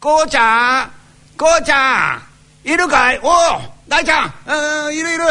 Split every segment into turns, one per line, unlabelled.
こうちゃんこうちゃんいるかい？おお大ちゃんうんいるいる。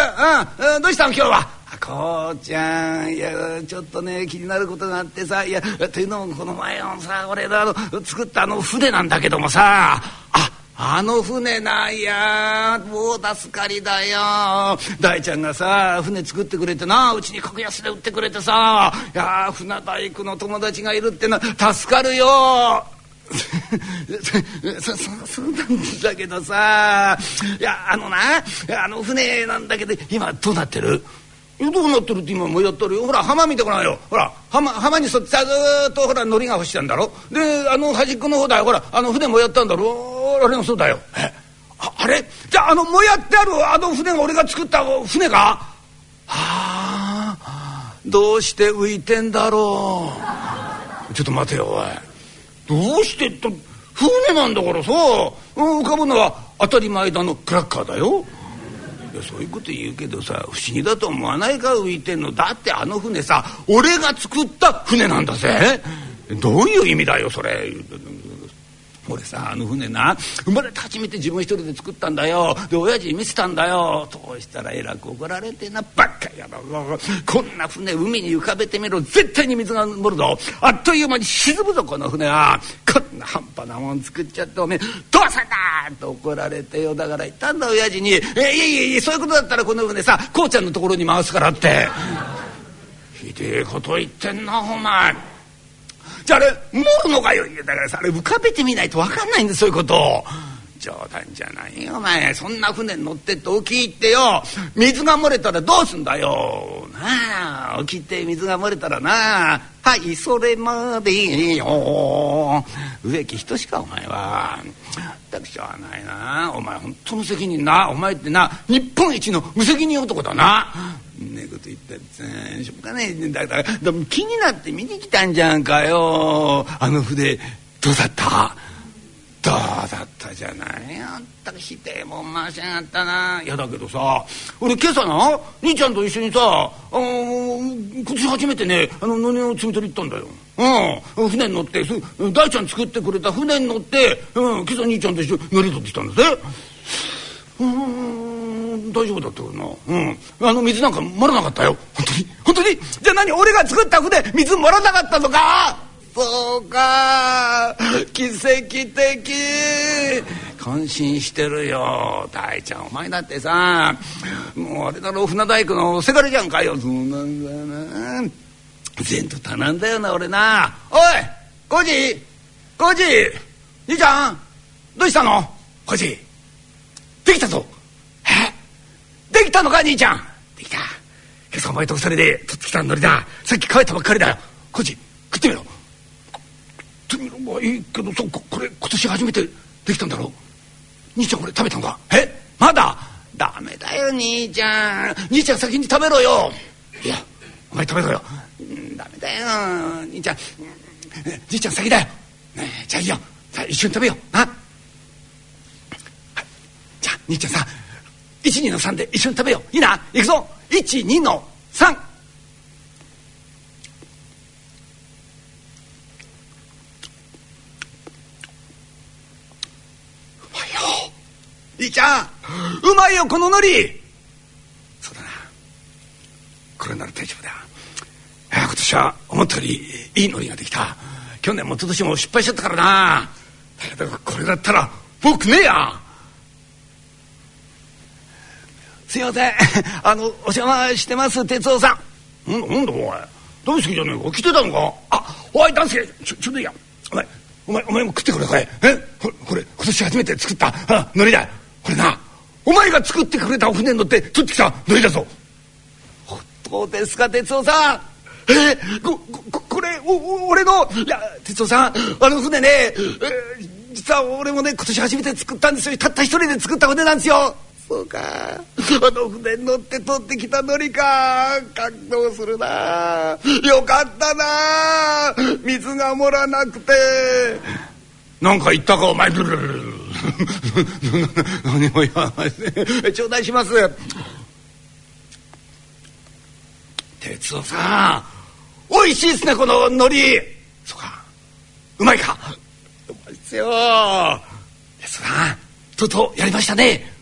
うん、どうしたの今日は？こうちゃんいやちょっとね気になることがあってさいやというのもこの前のさ俺のあの作ったあの船なんだけどもさああの船ないや。もう助かりだよ。大ちゃんがさ船作ってくれてなうちに格安で売ってくれてさいや船大工の友達がいるってのは助かるよ。そそそうなんだけどさ。いやあのなあの船なんだけど今どうなってる？どうなってるって今もやっとる？よほら浜見てごらんよ。ほら浜浜に沿ってずっとほら海苔が干してんだろ？であの端っこの方だよ。ほらあの船もやったんだろ？あれもそうだよ。えああれ？じゃああのもやってあるあの船が俺が作った船かはあどうして浮いてんだろう。ちょっと待てよおい。どうしてと船なんだからさ浮かぶのは当たり前だのクラッカーだよ。いやそういうこと言うけどさ不思議だと思わないか浮いてんの。だってあの船さ俺が作った船なんだぜ。どういう意味だよそれ。俺さあの船な生まれて初めて自分一人で作ったんだよ。で親父に見せたんだよ。そうしたらえらく怒られてなばっかやろ。こんな船海に浮かべてみろ。絶対に水が漏るぞ。あっという間に沈むぞこの船は。こんな半端なもん作っちゃっておめえどうせだと怒られてよ。だから言ったんだ親父に「えいやいやいやそういうことだったらこの船さこうちゃんのところに回すから」って。ひでえこと言ってんなお前。じゃああれ盛るのかよ。いだからさあれ浮かべてみないと分かんないんだそういうこと。冗談じゃないよお前。そんな船に乗ってって沖行ってよ。水が漏れたらどうすんだよ。なあ沖行って水が漏れたらなはいそれまでいいよ。植木仁かお前は。全くしょうがないな。お前本当無責任な。お前ってな。日本一の無責任男だな。ねえこと言ったってしょうがね。えだからでも気になって見に来たんじゃんかよ。あの筆どうだった？どうだったじゃないあんたひでえもん回しやがったな。いやだけどさ俺今朝な兄ちゃんと一緒にさあの今年初めてねあの野根を摘み取り行ったんだよ。うん、船に乗って大ちゃん作ってくれた船に乗って、うん、今朝兄ちゃんと一緒に乗り取ってきたんだぜ。うん。大丈夫だったけどな。うん。あの水なんか漏らなかったよ。本当に？本当に？じゃあ何？俺が作った船水漏らなかったのか？そうか。奇跡的。感心してるよ大ちゃん。お前だってさもうあれだろ船大工のせがれじゃんかよ。そうなんだよな。前途多難だよな俺な。おいコージコージ兄ちゃんどうしたの？コージできたぞ。できたのか兄ちゃん。できた。今朝お前と二人で取ってきたのりだ。さっき帰ったばっかりだよ。コージ食ってみろ。食ってみろまあいいけどそうこれ今年初めてできたんだろ兄ちゃんこれ食べたのか？え？まだ？ダメだよ兄ちゃん。兄ちゃん先に食べろよ。いやお前食べろよ、うん、ダメだよ。兄ちゃん。兄ちゃん先だよ、ね、じゃあいいよ。さあ一緒に食べよう。な。じゃあ兄ちゃんさ12の3で一緒に食べよう。いいな？行くぞ。12の3いいちゃん。うまいよこの海苔。そうだな。これなら大丈夫だ。今年は思ったよりいい海苔ができた。去年も一昨年も失敗しちゃったからな。だけどこれだったら僕ねえや。すいません。あのお邪魔してます哲夫さん。んなんだお前。大好きじゃねえか。来てたのか。あおい大輔。ちょちょうどいいや。お前お前お前も食ってくれこれえ？これこれ今年初めて作った。あ海苔だ。これな。お前が作ってくれたお船に乗って取ってきた。海苔だぞ。どうですか哲夫さん。え？ー、こここれおお俺の？いや哲夫さんあの船ね、えー、実は俺もね今年初めて作ったんですよ。たった一人で作った船なんですよそうか。あの船に乗って取ってきた海苔か。感動するな。よかったな。水が漏らなくて。なんか言ったかお前。ブルルルル何も言わないで頂戴します。哲夫さん。美味しいですねこの海苔。そうか。うまいか。ですよ。ですがとうとうやりましたね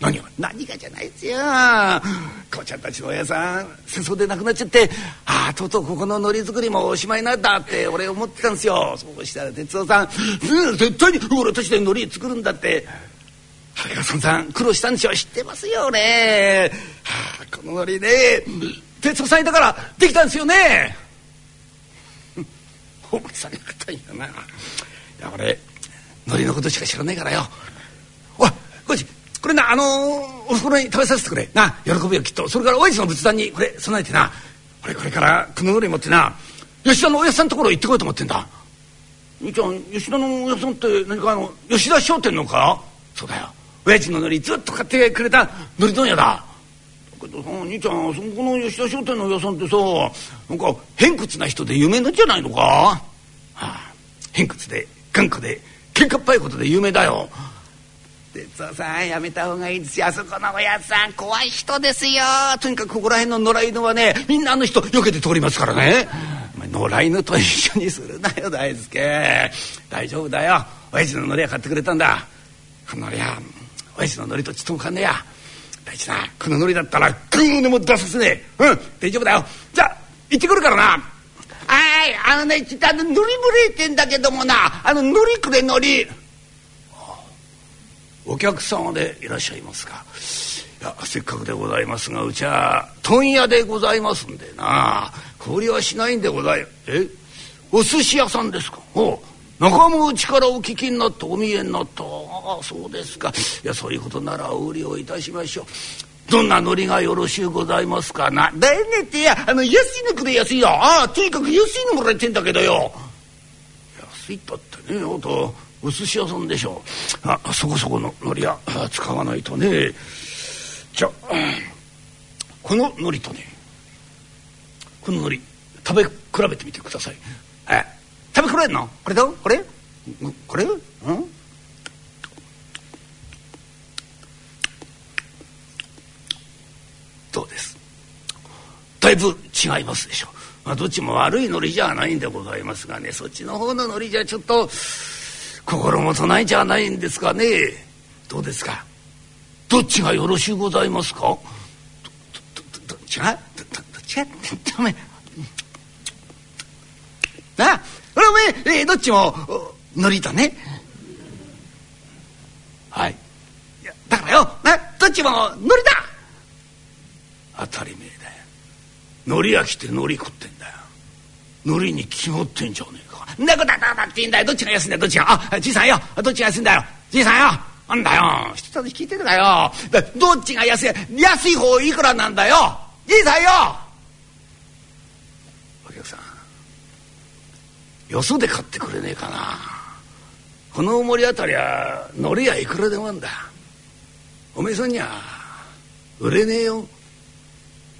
何が何がじゃないですよ。母ちゃんたちの親さん戦争で亡くなっちゃってああとうとうここの海苔作りもおしまいなんだって俺思ってたんですよ。そうしたら哲夫さん、うん、絶対に俺たちで海苔作るんだって。原川さんさん苦労したんでしょ知ってますよね、はあ、この海苔ね。哲夫さんいたからできたんですよね。お前さんが硬いんだな。や俺海苔のことしか知らないからよ。これなあのー、おふくろに食べさせてくれ。な喜ぶよきっと。それから親父の仏壇にこれ備えてな。これこれからくのぐり持ってな。吉田のおやさんのところ行ってこようと思ってんだ。兄ちゃん吉田のおやさんって何かあの吉田商店のか？そうだよ。親父の海苔ずっと買ってくれた海苔問屋だ。けどさ兄ちゃんそこの吉田商店のおやさんってさなんか偏屈な人で有名なんじゃないのか、はあ、偏屈で頑固で喧嘩っぱいことで有名だよ。哲夫さんやめた方がいいですよ。あそこのおやつさん怖い人ですよ。とにかくここら辺の野良犬はねみんなあの人よけて通りますからね。野良犬と一緒にするなよ大輔。大丈夫だよ。親父の海苔は買ってくれたんだ。この海苔は親父の海苔とちっともかんねえや。大事なこの海苔だったらグーでも出させねえ。うん大丈夫だよ。じゃあ行ってくるからな。はいあのねちょっとあの海苔ぶれてんだけどもな。あの海苔くれ海苔お客様でいらっしゃいますか？いやせっかくでございますがうちは問屋でございますんでな。氷はしないんでございえ？お寿司屋さんですか？お仲間内からお聞きになってお見えになった。ああそうですか。いやそういうことならお売りをいたしましょう。どんな海苔がよろしゅうございますか？なだいねってやあの安いのくれ安いよ。ああとにかく安いのもらえてんだけどよ。安いったってねあと。お寿司屋さんでしょう。あそこそこの海苔は使わないとね。じゃあこの海苔とねこの海苔食べ比べてみてください。え食べ比べるの？これだこれ？これ？うん？どうです？だいぶ違いますでしょう、まあ、どっちも悪い海苔じゃないんでございますがねそっちの方の海苔じゃちょっと心もとないじゃないんですかね。どうですか？どっちがよろしゅうございますか？どっちがどっちがダメなあおめえ、どっちものりとねはいいやだからよなどっちものりだ当たり前だよのり焼きてのり食ってんだよのりに決まってんじゃねえんなことだだって言うんだよ。どっちが安いんだよ。どっちがあじいさんよ。どっちが安いんだよ。じいさんよ。なんだよ。一つ聞いてるかよ。どっちが安い？安い方いくらなんだよ。じいさんよ。お客さんよそで買ってくれねえかな。この森あたりは海苔はいくらでもあんだ。おめえさんには売れねえよ。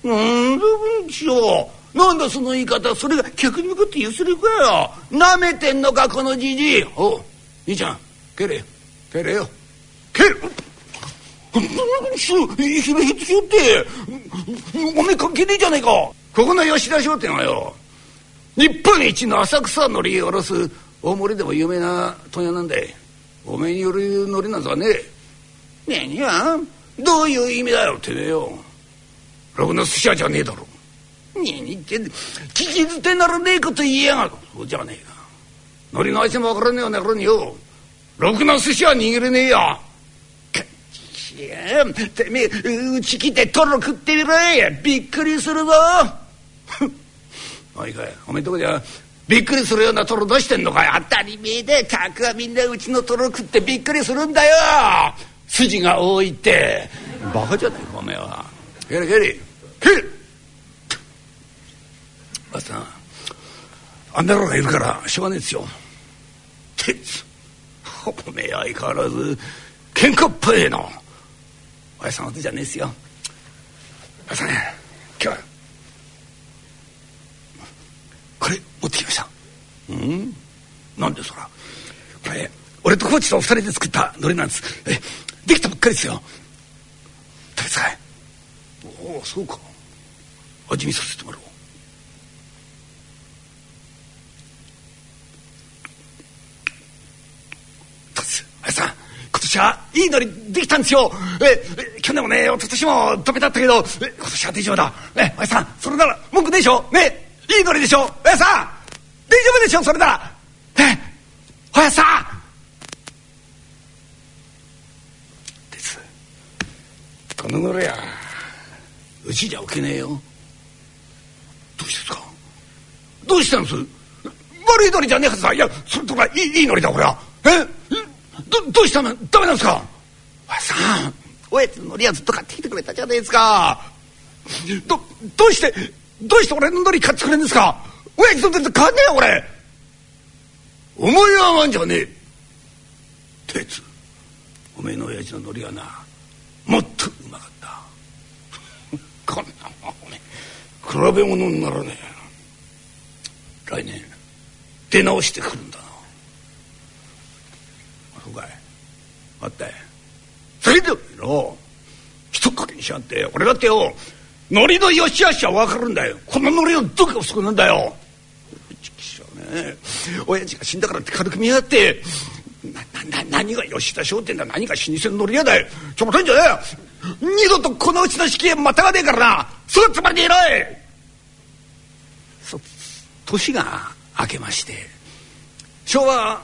なんでうんちよなんだその言い方それが客に向かってゆすりかよ。なめてんのかこのじじい。お兄ちゃん蹴れ蹴れよ。蹴れひひれひつしよっておめえ関係ねえじゃねえかここの吉田商店はよ日本一の浅草のりおろす大森でも有名な問屋なんでおめえによるのりなんざねえねえにはどういう意味だよてめえよろくな寿司屋じゃねえだろ何言ってん聞き捨てならねえこと言いやがる。そうじゃねえか。乗りの足も分からねえような頃によ。ろくな寿司は握れねえよ。てめえうち来てトロ食ってみろいびっくりするぞ。おいかいおめえとこじゃびっくりするようなトロ出してんのかい。当たり前で客はみんなうちのトロ食ってびっくりするんだよ。筋が多いって。バカじゃないかおめえは。蹴れ蹴れ。蹴れ。あさあんなのがいるからしょうがねえですよ。鉄おめえ相変わらず喧嘩っぽいのおやさんことじゃねえっすよ。おやさん今日は。これ持ってきました。うん？なんでそら。これ俺とコーチと二人で作った海苔なんです。えできたばっかりですよ。食べさえおおそうか。味見させてもらおう年はいいのりできたんですよ。ええ去年もね一昨年も止めだったけどえ今年は大丈夫だ。ねおやさんそれなら文句でしょ。ねいいのりでしょ。おやさん大丈夫でしょそれなら。ねおやさん。です。この頃や。うちじゃ置けねえよ。どうしてですか。どうしたんです。悪いノリじゃねえはずだ。いやそれとかいいいいノリだこれはえ？どどうしたの？ダメなんですか？おやさんおやつのノリはずっと買ってきてくれたじゃないですか。どどうしてどうして俺のノリ買ってくれるんですか？おやつのノリ買わねえよ俺。思いはまんじゃねえ。鉄おめえの親父のノリはなもっとうまかった。こんなもんおめえ比べ物にならねえ。来年出直してくるんだなそうかいあったいそれでよ一かけにしやがって俺だってよノリの良し悪しは分かるんだよ。このノリのどこが不足なんだよ。ね親父が死んだからって軽く見やがって。なな何が吉田商店だ。何が老舗のノリ屋だよ。ちょ待たんじゃねえ二度とこのうちの敷居またがねえからな。すぐつまりでえらい。そ年が明けまして昭和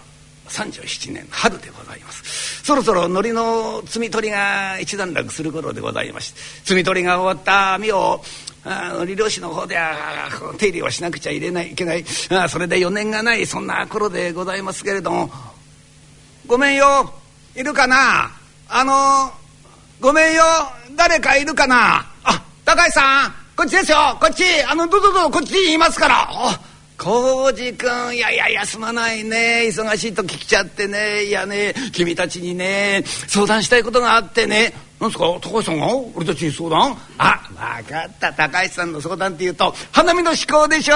37年春でございます。そろそろ海苔の摘み取りが一段落する頃でございまして摘み取りが終わった網を海苔漁師の方では手入れをしなくちゃ入れないいけないあそれで余念がないそんな頃でございますけれどもごめんよいるかな？あのごめんよ誰かいるかな？あ高橋さんこっちですよこっち。あのどうぞどうぞこっちにいますから。浩二君いやいやいやすまないね。忙しいと聞きちゃってね。いやね。君たちにね相談したいことがあってね。なんですか？高橋さんが？俺たちに相談？あ分かった。高橋さんの相談っていうと花見の思考でしょ？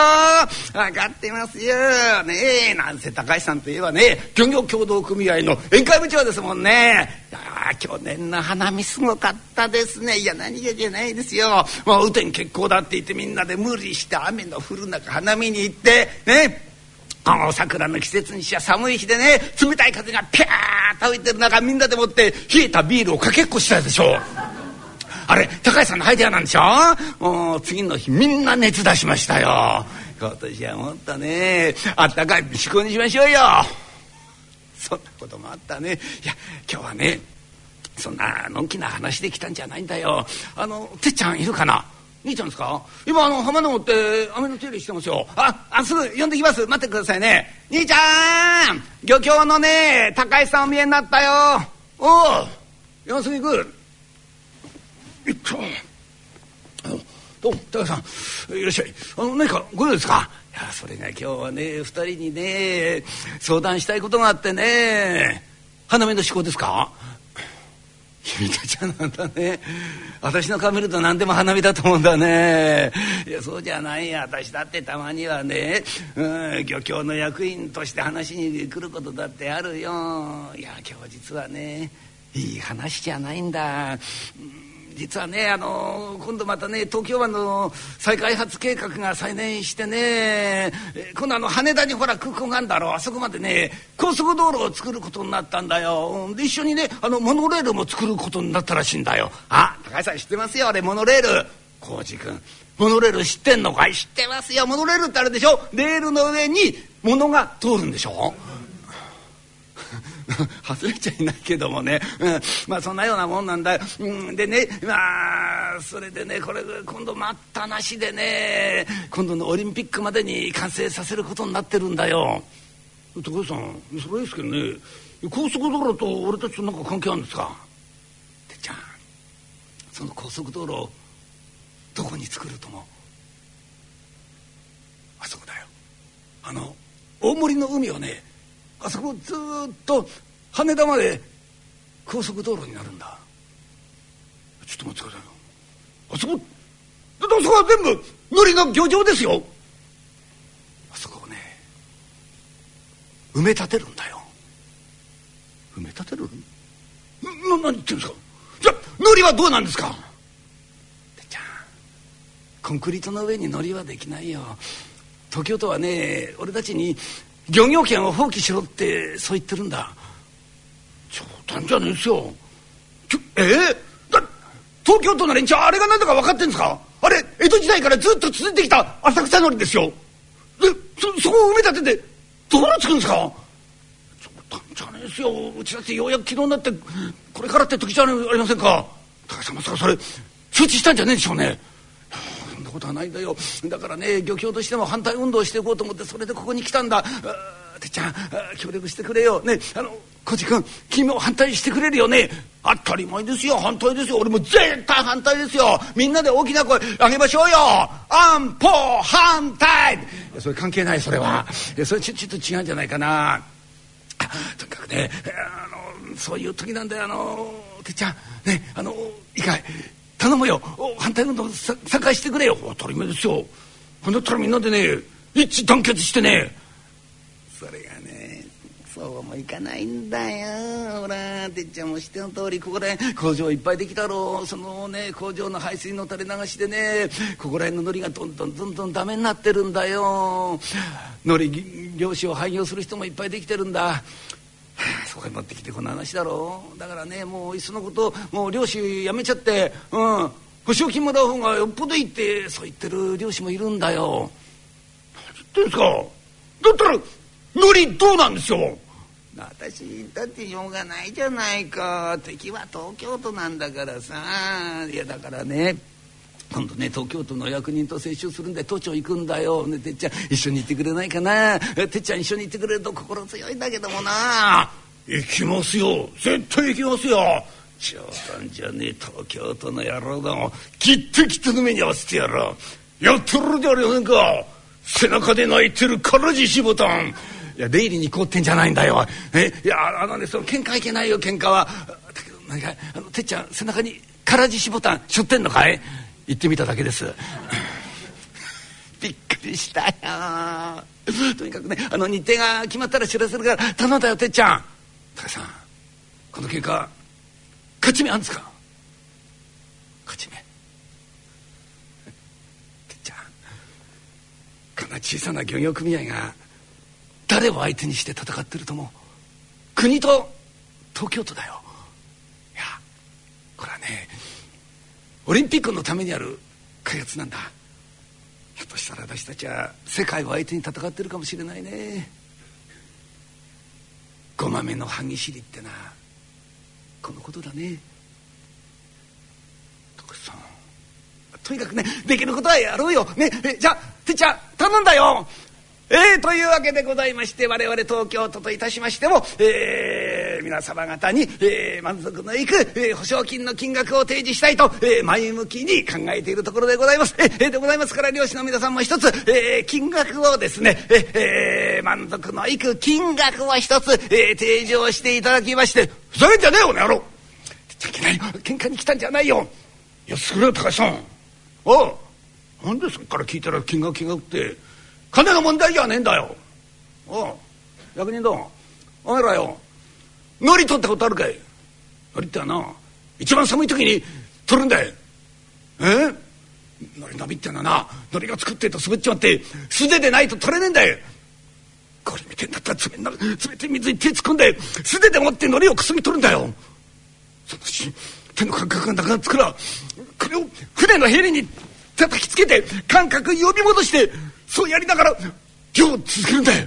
分かってますよ。ねえなんせ高橋さんといえばね漁業協同組合の宴会部長ですもんね。あ去年の花見すごかったですね。いや何がじゃないですよ。もう雨天決行だって言ってみんなで無理して雨の降る中花見に行ってねあの桜の季節にしちゃ寒い日でね冷たい風がピャーッと吹いてる中みんなでもって冷えたビールをかけっこしたでしょう。あれ高橋さんのアイデアなんでしょもう次の日みんな熱出しましたよ。今年はもっとねあったかい思考にしましょうよ。そんなこともあったね。いや今日はねそんなのんきな話で来たんじゃないんだよ。あのてっちゃんいるかな？兄ちゃんですか？今あの浜でもって雨の手入れしてますよ。ああすぐ呼んできます。待ってくださいね。兄ちゃん漁協のね高橋さんお見えになったよ。おお山杉君。いっとどうも高橋さん。いらっしゃい。あの何かご用ですか？いやそれが今日はね二人にね相談したいことがあってね。花見の思考ですか？君たちはなんだね私の顔見ると何でも花火だと思うんだね。いやそうじゃないや。私だってたまにはね、うん、漁協の役員として話に来ることだってあるよ。いや今日実はねいい話じゃないんだ、うん実はねあの今度またね東京湾の再開発計画が再燃してね今度あの羽田にほら空港があるんだろう。あそこまでね高速道路を作ることになったんだよ。で一緒にねあのモノレールも作ることになったらしいんだよ。あ高橋さん知ってますよ。あれモノレール。浩二君。モノレール知ってんのかい？知ってますよ。モノレールってあれでしょ？レールの上に物が通るんでしょ？外れちゃいないけどもね、うん、まあそんなようなもんなんだ。よ、うん、でねまあそれでねこれ今度待ったなしでね今度のオリンピックまでに完成させることになってるんだよ。高橋さんそれですけどね。高速道路と俺たちと何か関係あるんですか？てっちゃんその高速道路どこに作るともあそこだよ。あの大森の海をねあそこずっと羽田まで高速道路になるんだ。ちょっと待ってくださいよ。あそこあそこは全部無理の漁場ですよ。あそこをね埋め立てるんだよ。埋め立てる？な何言ってるんですか？じゃあ海苔はどうなんですか？てっちゃんコンクリートの上に海苔はできないよ。東京都はね俺たちに漁業権を放棄しろってそう言ってるんだ。冗んじゃねえですよ。えー、だ東京都の連中あれが何だか分かってんですか？あれ江戸時代からずっと続いてきた浅草のりですよ。でそそこを埋め立ててどこにつくんですか？冗談じゃねえですよ。うちだってようやく昨日になってこれからって時じゃありませんか？高橋さんまさかそれ周知したんじゃねえでしょうね。ことはないんだよ。だからね漁協としても反対運動していこうと思ってそれでここに来たんだ。てっちゃん協力してくれよ。ねあの小路君君も反対してくれるよね。当たり前ですよ。反対ですよ。俺も絶対反対ですよ。みんなで大きな声上げましょうよ。安保反対。それ関係ないそれは。それちょちょっと違うんじゃないかな。とにかくねあのそういう時なんであのてっちゃんねあのいいかい？頼むよ。反対運動参加してくれよ。当たり前ですよ。ほんだったらみんなでね一致団結してね。それがねそうもいかないんだよ。ほらてっちゃんも知っての通りここら辺工場いっぱいできたろう。そのね工場の排水の垂れ流しでねここら辺の海苔がどんどんどんどんダメになってるんだよ。海苔漁師を廃業する人もいっぱいできてるんだ。そこへ持ってきてこの話だろ。うだからねもういっそのこともう漁師やめちゃってうん保証金もらう方がよっぽどいいってそう言ってる漁師もいるんだよ。何言ってんですか。だったら海苔どうなんですよ。私だってしょうがないじゃないか。敵は東京都なんだからさ。いやだからね今度ね東京都の役人と接触するんで都庁行くんだよ、ね、てっちゃん一緒に行ってくれないかな。てっちゃん一緒に行ってくれると心強いんだけどもな行きますよ。絶対行きますよ。冗談じゃねえ。東京都の野郎だも。きっときっとの目に合わせてやろう。やってるじゃありませんか。背中で泣いてる唐獅子ボタン。いや出入りにこうってんじゃないんだよ。え？いやあのねその喧嘩いけないよ。喧嘩は。だけど何かあのてっちゃん背中に唐獅子ボタンしょってんのかい？行ってみただけです。びっくりしたよ。とにかくねあの日程が決まったら知らせるから頼んだよてっちゃん。高さんこの喧嘩勝ち目あんですか？勝ち目？てっちゃんこんな小さな漁業組合が誰を相手にして戦ってるとも国と東京都だよ。いやこれはねオリンピックのためにある開発なんだ。ひょっとしたら私たちは世界を相手に戦ってるかもしれないね。ごまめの歯ぎしりってな。このことだね。徳さん。とにかくねできることはやろうよ。ね。じゃあてっちゃん頼んだよ。えー、というわけでございまして我々東京都といたしましても、えー、皆様方に、えー、満足のいく、えー、保証金の金額を提示したいと、えー、前向きに考えているところでございます。えー、でございますから漁師の皆さんも一つ、えー、金額をですね、えー、満足のいく金額を一つ、えー、提示をしていただきましてふざけんじゃねえよこの野郎。いけないよ。喧嘩に来たんじゃないよ。安くれよ高橋さん。おう。なんでそっから聞いたら金額金額って金の問題じゃねえんだよ。おう役人どんお前らよ海苔取ったことあるかい？海苔ってはな一番寒い時に取るんだよ。え？海苔伸びってのはな海苔が作ってると滑っちまって素手でないと取れねえんだよ。これ見てんだったら冷な冷て水に手突っ込んで素手で持って海苔をくすぎ取るんだよ。そのうち手の感覚がなくなってからこれを船のヘリに叩きつけて感覚呼び戻してそうやりながら漁を続けるんだよ。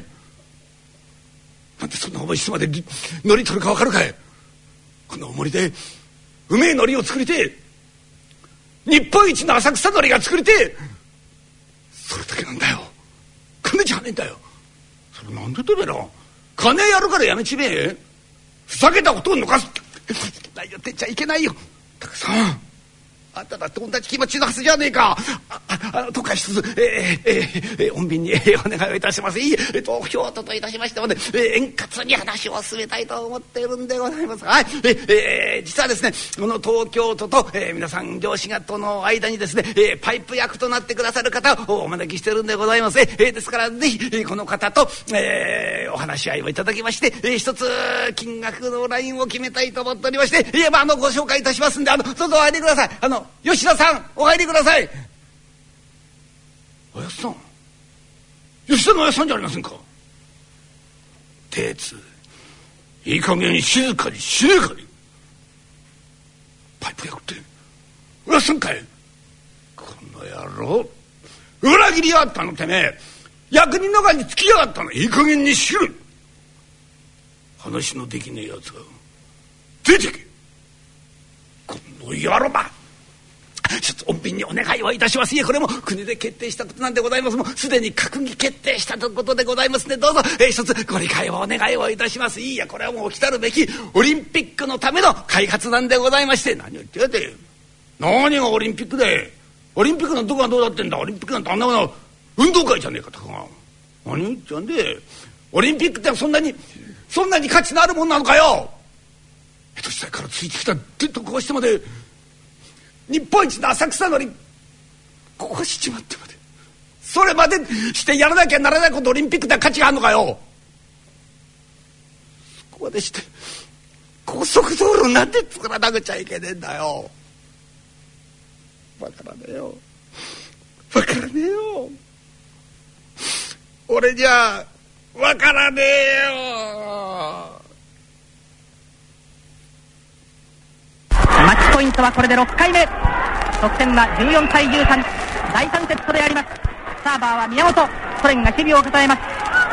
なんでそんな重い質まで海苔取るか分かるかい。この重りでうめえ海苔を作りて日本一の浅草海苔が作りてそれだけなんだよ。金じゃねえんだよ。それなんでてめえら金やるからやめちめえ。ふざけたことを抜かす。ないよてちゃいけないよ。たくさん。あんただって同じ気持ちのはずじゃねえか。ああの都会室えー、えー、えー、穏便に、えー、お願いをいたします。いい東京都といたしましてもね、えー、円滑に話を進めたいと思っているんでございます。はい。えー、え、実はですねこの東京都と、えー、皆さん漁師がとの間にですね、えー、パイプ役となってくださる方をお招きしてるんでございます、えー、ですからぜひこの方と、えー、お話し合いをいただきまして、えー、一つ金額のラインを決めたいと思っておりまして、えーまあ、あのご紹介いたしますんであのどうぞお入りください。あの吉田さんお入りください。おやさん吉田のおやっさんじゃありませんか。鉄いい加減静かにしねえかに。パイプ役って裏すんかい。この野郎裏切りやがったのてめえ。役人の中につきやがったの。いい加減にしろ。話のできねえやつが出てけ。この野郎ば。一つ穏便にお願いをいたします。いえこれも国で決定したことなんでございます。もうすでに閣議決定したということでございますね。どうぞ、えー、一つご理解をお願いをいたします。いいやこれはもう来たるべきオリンピックのための開発なんでございまして。何を言ってやて。何がオリンピックで。オリンピックのどこがどうだってんだ。オリンピックなんてあんなもの運動会じゃねえかとか何を言ってやんでオリンピックってそんなにそんなに価値のあるもんなのかよ。江戸時代からついてきた伝統こうしてまで日本一の浅草のりここしちまってまで。それまでしてやらなきゃならないことオリンピックで価値があるのかよ。そこまでして高速道路なんで作らなくちゃいけねえんだよ。バカだねえよ。バカだねえよ。俺じゃわからねえよ
マッチポイントはこれで6回目。得点は14対13第3セットであります。サーバーは宮本。ソ連が守備を固めます。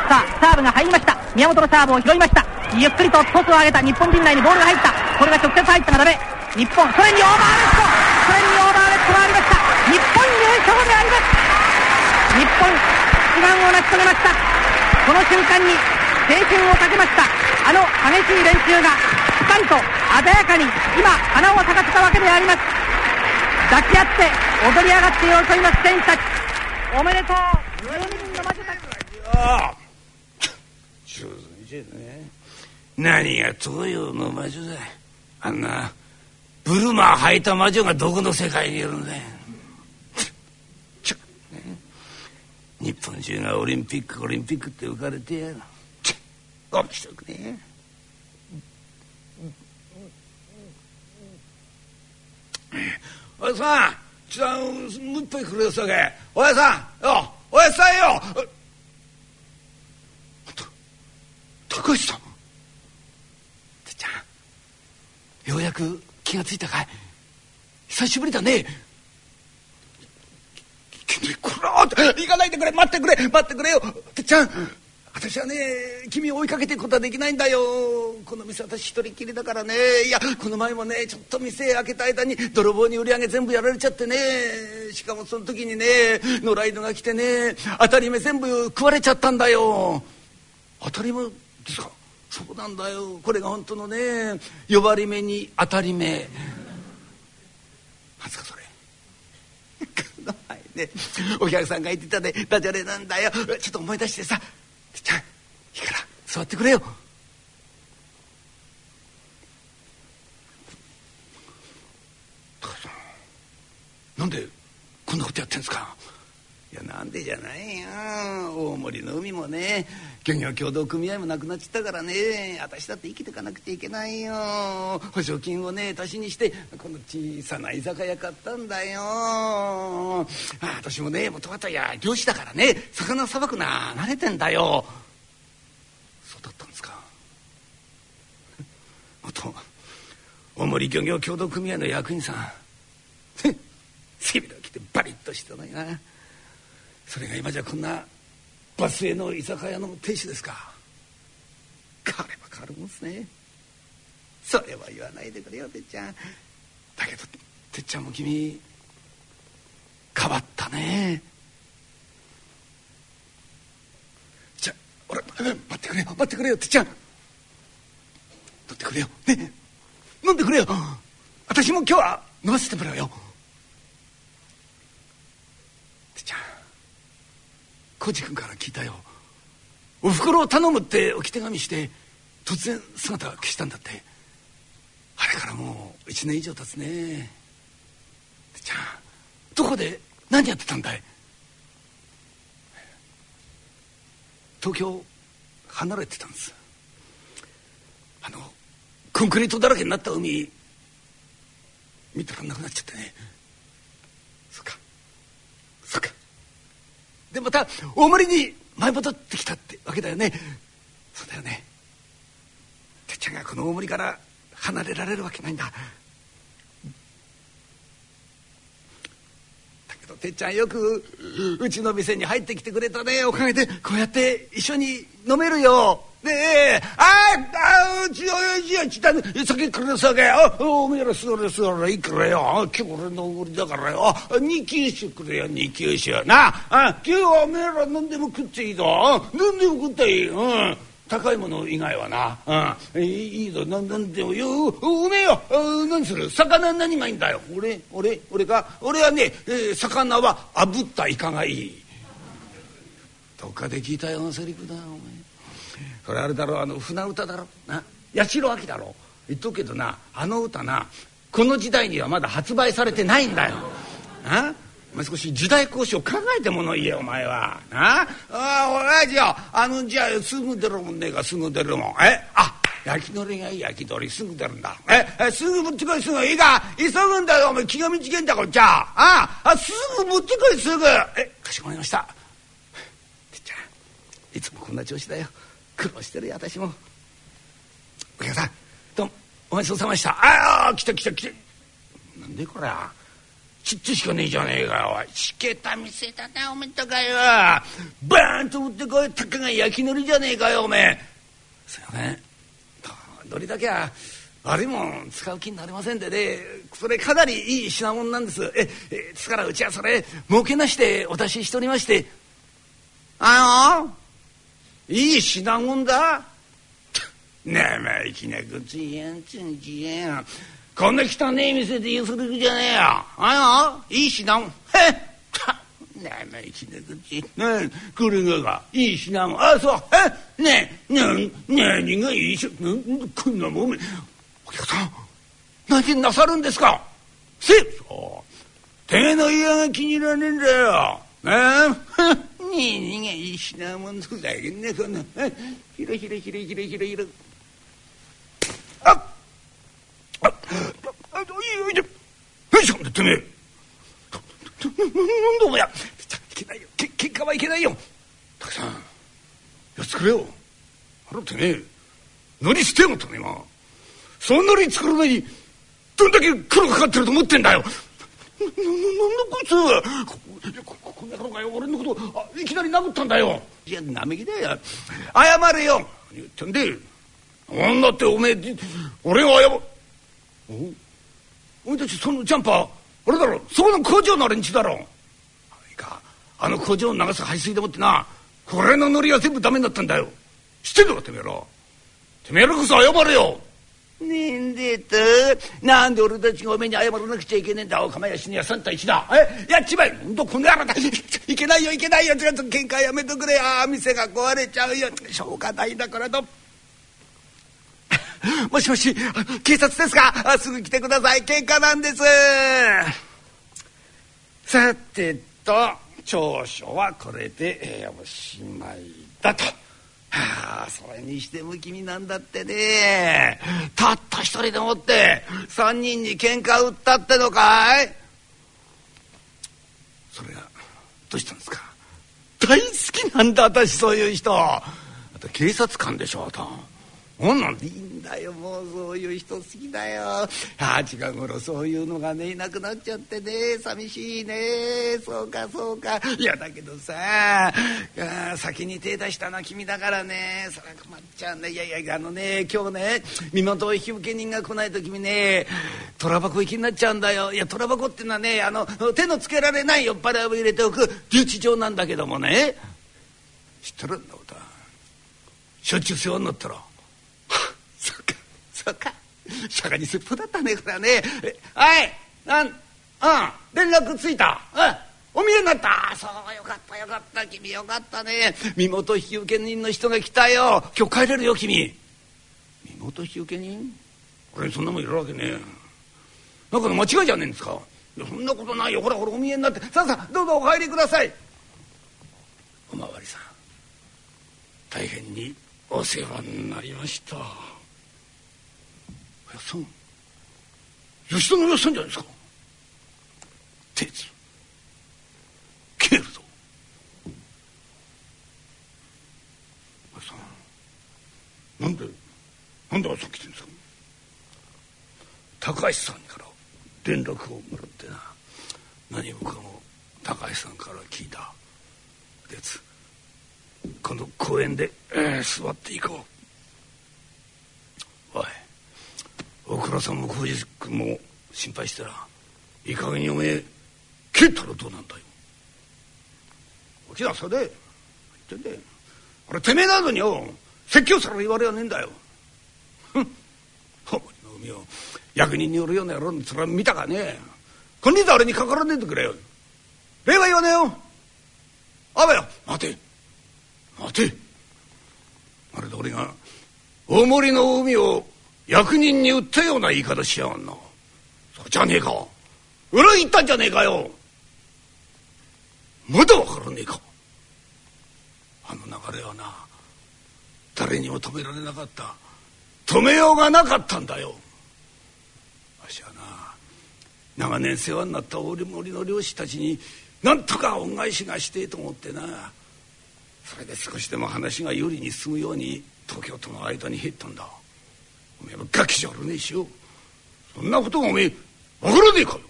さあサーブが入りました。宮本のサーブを拾いました。ゆっくりとトスを上げた。日本陣内にボールが入った。これが直接入ったがダメ。日本ソ連にオーバーレット。ソ連にオーバーレットがありました。日本優勝であります。日本一番を成し遂げました。この瞬間に青春をかけました。あの激しい練習がしっかりと鮮やかに今花を咲かせたわけであります。抱き合って踊り上がって喜びます選手たち。おめでとう。12人の魔女たち。
上手にね何が東洋の魔女だあ。んなブルマー履いた魔女がどこの世界にいるんだよ日本中がオリンピックオリンピックって浮かれてやる。面白くね。おやさんちょっともう一杯くれよさけおやさんよおやさんよ。高橋さん。てっちゃんようやく気がついたかい。久しぶりだね。君こら行かないでくれ待ってくれ待ってくれよてっちゃん私はね君を追いかけていくことはできないんだよ。この店私一人きりだからね。いやこの前もねちょっと店開けた間に泥棒に売り上げ全部やられちゃってね。しかもその時にね野良犬が来てね当たり目全部食われちゃったんだよ。当たり目ですか？そうなんだよ。これが本当のね呼ばれ目に当たり目。なんですかそれ。この前ねお客さんが言ってたねダジャレなんだよ。ちょっと思い出してさ。ちゃんいいから座ってくれよ。なんでこんなことやってんですか？いやなんでじゃないよ。大森の海もね漁業協同組合もなくなっちゃったからね。私だって生きていかなくちゃいけないよ。補助金をね足しにしてこの小さな居酒屋買ったんだよ。あ私もねもともとや漁師だからね魚さばくな慣れてんだよ。そうだったんですか。元大森漁業協同組合の役員さん。背広着てバリッとしてたのにな。それが今じゃこんなバスへの居酒屋の亭主ですか。変われば変わるもんですね。それは言わないでくれよてっちゃん。だけどてっちゃんも君変わったね。じゃ俺待ってくれよ待ってくれよてっちゃん。取ってくれよ。ね飲んでくれよ。私も今日は飲ませてもらうよ。てっちゃん浩司君から聞いたよ。おふくろを頼むって置き手紙して突然姿を消したんだって。あれからもう1年以上経つね。てちゃんどこで何やってたんだい？東京離れてたんです。あのコンクリートだらけになった海見たらなくなっちゃってね。そっか。そっか。でまた大森に舞い戻ってきたってわけだよね。そうだよね。てっちちゃんがこの大森から離れられるわけないんだだけどてっちゃんよくうちの店に入ってきてくれたね。おかげでこうやって一緒に飲めるよ。ねえああうちよいやちた酒くれ酒あおめえらすがれすがれ。いくらよ。今日俺のおごりだからよ。二九酒くれよ。二九酒な。あ今日はおめえら何でも食っていいぞ。何でも食っていい。うん。高いもの以外はな、うん、いいぞ。何なんでも。ようめえよ何する？魚何がいいんだよ。俺俺俺か俺はね、えー、魚は炙ったイカがいい。どっかで聞いたようなセリフだよお前。それあれだろあの船歌だろ。な。八代亜紀だろ。言っとくけどな。あの歌な。この時代にはまだ発売されてないんだよ。あ？前少し時代交渉考えてもの言えお前は。な？ああじゃああのじゃあすぐ出るもんねえかすぐ出るもん。え？あ焼きのりがいい焼き鳥すぐ出るんだ。え？えすぐ持ってこいすぐいいか？急ぐんだよお前気が短いんだこっちゃ。ああすぐ持ってこいすぐ。えかしこまりました。てっちゃんいつもこんな調子だよ。苦労してるよ私も。お客さんどうもお待ちどうさまでした。ああ来た来た来た。なんでこれちっちしかねえじゃねえかおい。しけた店だなおめえとかよ。バーンと売ってこい。たかが焼きのりじゃねえかよおめえ。すいませんどれだけは悪いもん使う気になりませんでね。それかなりいい品物なんです。ええですからうちはそれ儲けなしでお出ししておりまして。あのいい品物だ。生意気なこと言えんつんじえん。こんな汚い店でゆするじゃねえよ。あのいい品物。へっ生意気な口。ねこれがが、いい品物。あ、そう。えねえ、ね何がいいし、なこんなもん。お客さん、何なさるんですか？せそう。てめえの家が気に入らねえんだよ。ねえ。何がいい品物ふざけんねこんな。ひろひろひろひろひろひろ。あっあ、あ、いいよ、何しんだてめえ。なんだお前や。いけないよ。け、喧嘩はいけないよ。たくさん、やつくれよ。あらてめえ、乗り捨てよとね、今。その乗り作るのに、どんだけ苦労かかってると思ってんだよ。な、な、なんだこいつ。こ、こ、こんなのがよ、俺のことあ、いきなり殴ったんだよ。いや、なめきだよ。謝れよ。言ってんで。女っておめえ、俺が謝、お？お前たちそのジャンパーあれだろ。そこの工場の連中だろ。いいかあの工場を流す排水でもってなこれのノリは全部ダメになったんだよ。知ってんのかてめえら。てめえらこそ謝れよ。ねえんでと。なんで俺たちがおめえに謝らなくちゃいけねえんだおかまやしにや3対1だ。えやっちまえ。ほんとこの野郎だ。いけないよいけないよ。ちょっと喧嘩やめとくれよ。店が壊れちゃうよ。しょうがないだからと。もしもし警察ですか？すぐ来てください。喧嘩なんです。さてと長所はこれで、えー、おしまいだと。はあ、それにしても君なんだってね。たった一人でもって三人に喧嘩売ったってのかい？それがどうしたんですか？大好きなんだ私そういう人。あと警察官でしょと。ほんなんでいいんだよもうそういう人好きだよ。ああ近頃そういうのがねいなくなっちゃってね寂しいね。そうかそうか。いやだけどさあ先に手出したのは君だからね。それは困っちゃうんだいやいやあのね今日ね身元引受人が来ないと君ね虎箱行きになっちゃうんだよ。いや虎箱ってのはねあの手のつけられない酔っ払いを入れておく留置場なんだけどもね。知ってるんだおた。しょっちゅう世話になったら。そっかそっか。釈迦にすっぽだったねこれはね。はいなんうん連絡ついた。うんお見えになった。そうよかったよかった。君よかったね。身元引受人の人が来たよ。今日帰れるよ君。身元引受人？これそんなもんいるわけね。えなんかの間違いじゃねえんですか？いやそんなことない。よほらほらお見えになって。さあさあどうぞお入りください。おまわりさん大変にお世話になりました。やさん吉田のやさんじゃないですか。鉄消えるぞ。やさんなんでなんださっき言うんですか。高橋さんから連絡をもらってな。何もかも高橋さんから聞いた。ですこの公園で、えー、座っていこう。おい。大倉さんも浩二君も心配してらいい加減におめえ蹴ったらどうなんだよ。起きなさで言ってんだよ。俺てめえなどによ説教さら言われはねえんだよ。ふん。ほの海を役人によるような野郎の面見たかねこんにちは俺にかからねえでくれよ。礼は言わねえよ。あばよ。待て。待て。あれで俺が大森の海を役人に売ったような言い方しやがんな。そうじゃねえか。裏切ったんじゃねえかよ。まだわからねえか。あの流れはな誰にも止められなかった。止めようがなかったんだよ。わしはな長年世話になった大森の漁師たちになんとか恩返しがしてえと思ってな。それで少しでも話が有利に進むように東京との間に入ったんだ。おめえはガキじゃあるねえしよ。そんなことがおめえ分からねえかよ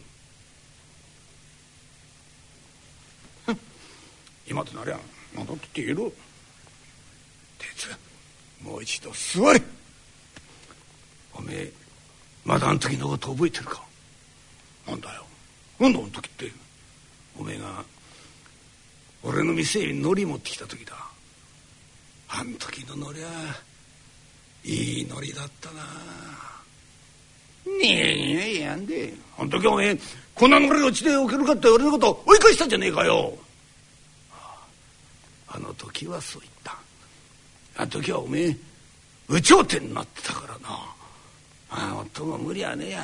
今となりゃ何だって言えろ。鉄もう一度座れ。おめえまだあん時のこと覚えてるか？なんだよ。なんだあん時って。おめえが俺の店に海苔持ってきた時だ。あん時の海苔はいい海苔だったな。ねえやんであん時おめえこんな海苔落ちておけるかって俺のこと追い返したんじゃねえかよ。あの時はそう言った。あの時はおめえ有頂天になってたからな。ああ夫も無理はねえや。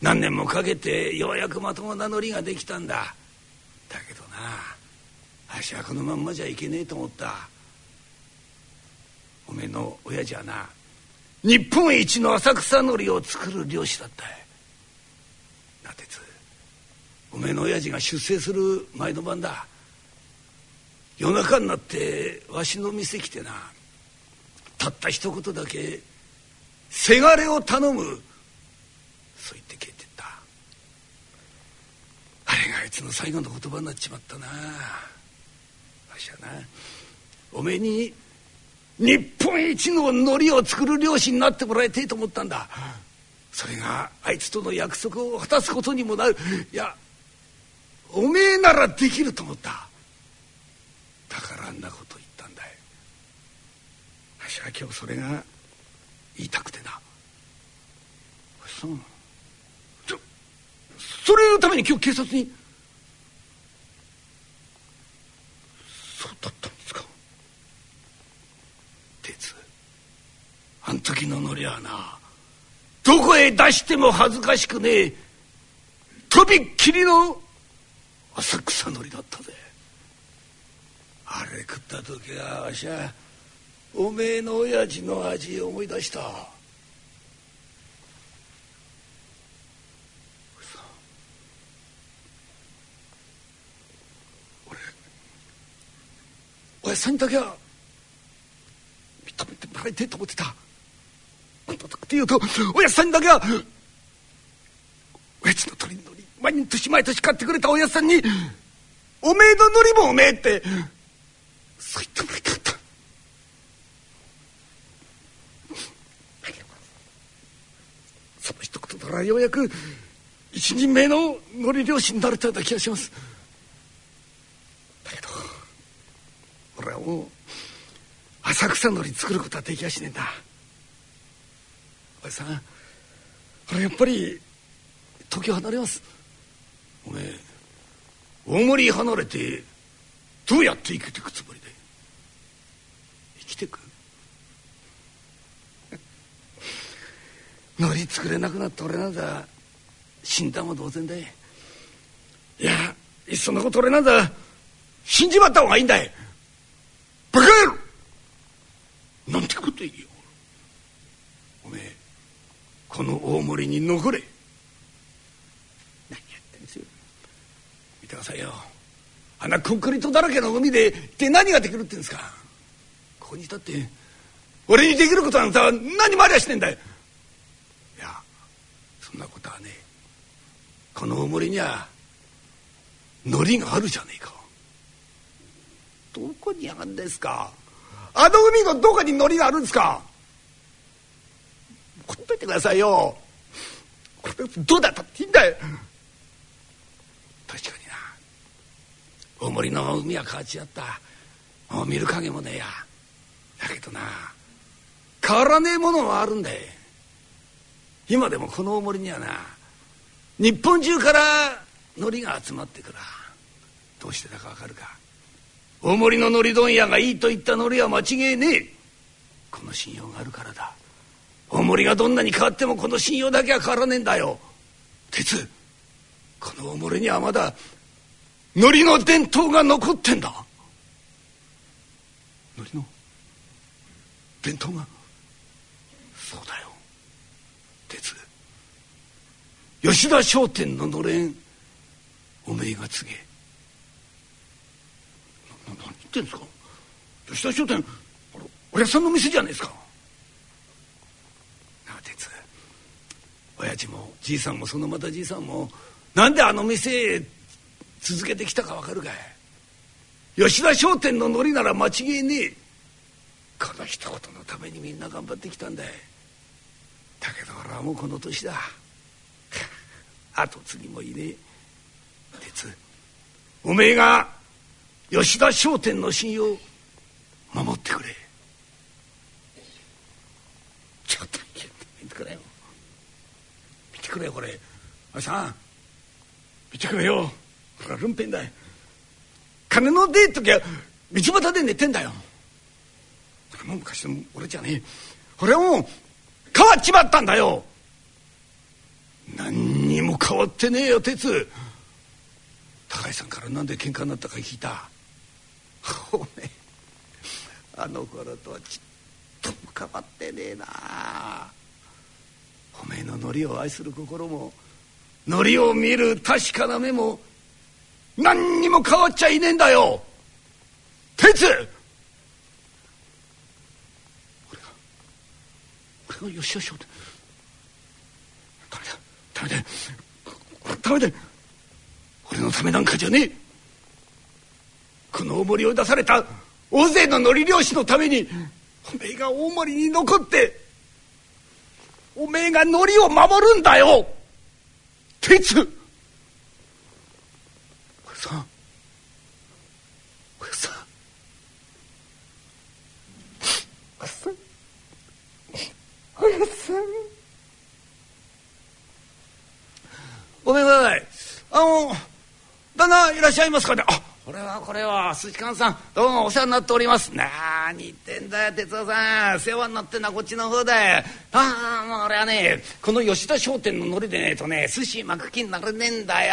何年もかけてようやくまともなノリができたんだ。だけどなあしはこのまんまじゃいけねえと思ったおめえの親父はな日本一の浅草のりを作る漁師だった。なてつおめえの親父が出征する前の晩だ。夜中になってわしの店来てなたった一言だけせがれを頼むそう言って帰ってった。あれがあいつの最後の言葉になっちまったな。わしはなおめえに日本一の海苔を作る漁師になってもらいたいと思ったんだ。それがあいつとの約束を果たすことにもなる。いやおめえならできると思った。だからあんなこと言ったんだよわしは今日それが言いたくてな。そうちょそれのために今日警察に。そうだったんですか鉄あん時のノリはな。どこへ出しても恥ずかしくねえ。とびっきりの浅草のりだったぜ。あれ食った時はわしはおめえの親父の味を思い出した。俺親父さんにだけは認めてもらいてえと思ってた。って言うと親父さんだけは親父の鳥のり毎年毎年買ってくれた親父さんにおめえののりもおめえってそう言ってもらいたかった。その一言ならようやく一人目ののり漁師になれたような気がします。だけど俺はもう浅草のり作ることはできやしねえんだ。おさん。俺やっぱり東京離れます。おめえ大森離れてどうやって生きていくつもりで生きてく？のり作れなくなった俺なんざ死んだも同然だいやいっそのこと俺なんざ死んじまった方がいいんだい。バカ野郎！なんてこと言うよ。この大森に残れ。何やってんですよ。見てくださいよ。あんなコンクリートだらけの海で一体何ができるってんですか。ここにいたって俺にできることなんさ何もありゃしてんだよ。いやそんなことはねこの重りにはノリがあるじゃねえか。どこにあるんですか。あの海のどこにノリがあるんですか。ほっといてくださいよ。これどうだったっていいんだよ。確かにな。大森の海は変わっちゃった。もう見る影もねえや。だけどな変わらねえものはあるんだよ。今でもこの大森にはな日本中から海苔が集まってくらどうしてだかわかるか。大森の海苔問屋がいいと言った海苔は間違いねえ。この信用があるからだ。大森がどんなに変わってもこの信用だけは変わらねえんだよ。鉄この大森にはまだ海苔の伝統が残ってんだ。海苔の伝統がそうだよ。鉄吉田商店ののれんおめえが告げ。な何言ってんですか。吉田商店おやさんの店じゃないですかなあ鉄親父もじいさんもそのまたじいさんもなんであの店続けてきたかわかるかい?吉田商店のノリなら間違いねえ。この一言のためにみんな頑張ってきたんだだけど俺はもうこの年だ。後継ぎもいねえ。鉄おめえが吉田商店の信用守ってくれ。ちょっと見てくれよ。くれよこれ。おいさん見てくれよ。これはルンペンだよ。金の出え時は道端で寝てんだよ。もう昔の俺じゃねえ。俺はもう変わっちまったんだよ。何にも変わってねえよ鉄。高井さんからなんで喧嘩になったか聞いた。おめえあの頃とはちっとも変わってねえな。おめえのノリを愛する心もノリを見る確かな目も何にも変わっちゃいねえんだよ。鉄。俺が俺が吉田翔太ダメだダメだダメだ俺のためなんかじゃねえ。この大森を出された大勢の海苔漁師のためにおめえが大森に残っておめえが海苔を守るんだよ。鉄。おやさんおやさんおやさんおやさんごめんなさいあの旦那いらっしゃいますかね？あこれはこれは寿司勘さんどうもお世話になっております。なあに言ってんだよ哲夫さん。世話になってんのはこっちの方だよ。ああもう俺はねこの吉田商店の海苔でねえとね寿司巻く気になれねえんだよ。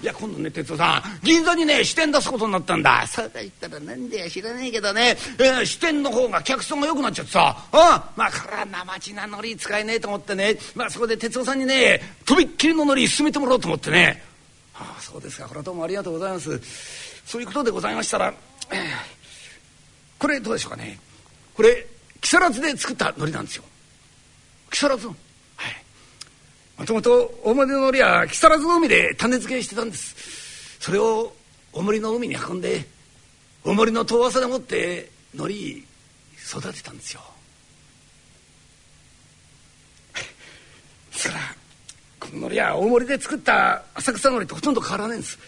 いや今度ね哲夫さん銀座にね支店出すことになったんだ。そうだ言ったらなんでや知らねえけどね、えー、支店の方が客層が良くなっちゃってさ。あまあこれは生地な海苔使えねえと思ってね。まあそこで哲夫さんにねとびっきりの海苔勧めてもらおうと思ってね。ああそうですか。これはどうもありがとうございます。そういうことでございましたら、えー、これどうでしょうかね。これ木更津で作った海苔なんですよ。木更津のはい。もともと大森の海苔は木更津の海で種付けしてたんです。それを大森の海に運んで大森の遠浅でもって海苔育てたんですよ。そらの海苔は大森で作った浅草海苔とほとんど変わらないんです。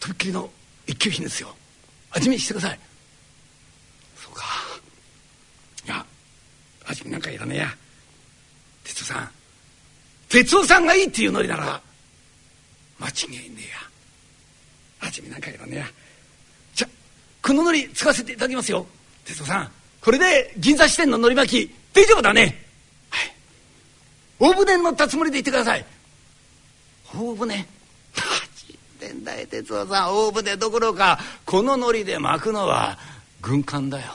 とびっきりの一級品ですよ。味見してください。そうか。いや味見なんかいらねえや。哲夫さん。哲夫さんがいいっていうのりなら間違いねえや。味見なんかいらねえや。じゃこののり使わせていただきますよ。哲夫さん。これで銀座支店ののり巻き大丈夫だね。大船に乗ったつもりでいてください。大船。ってんだよ哲夫さん大船どころかこのノリで巻くのは軍艦だよ。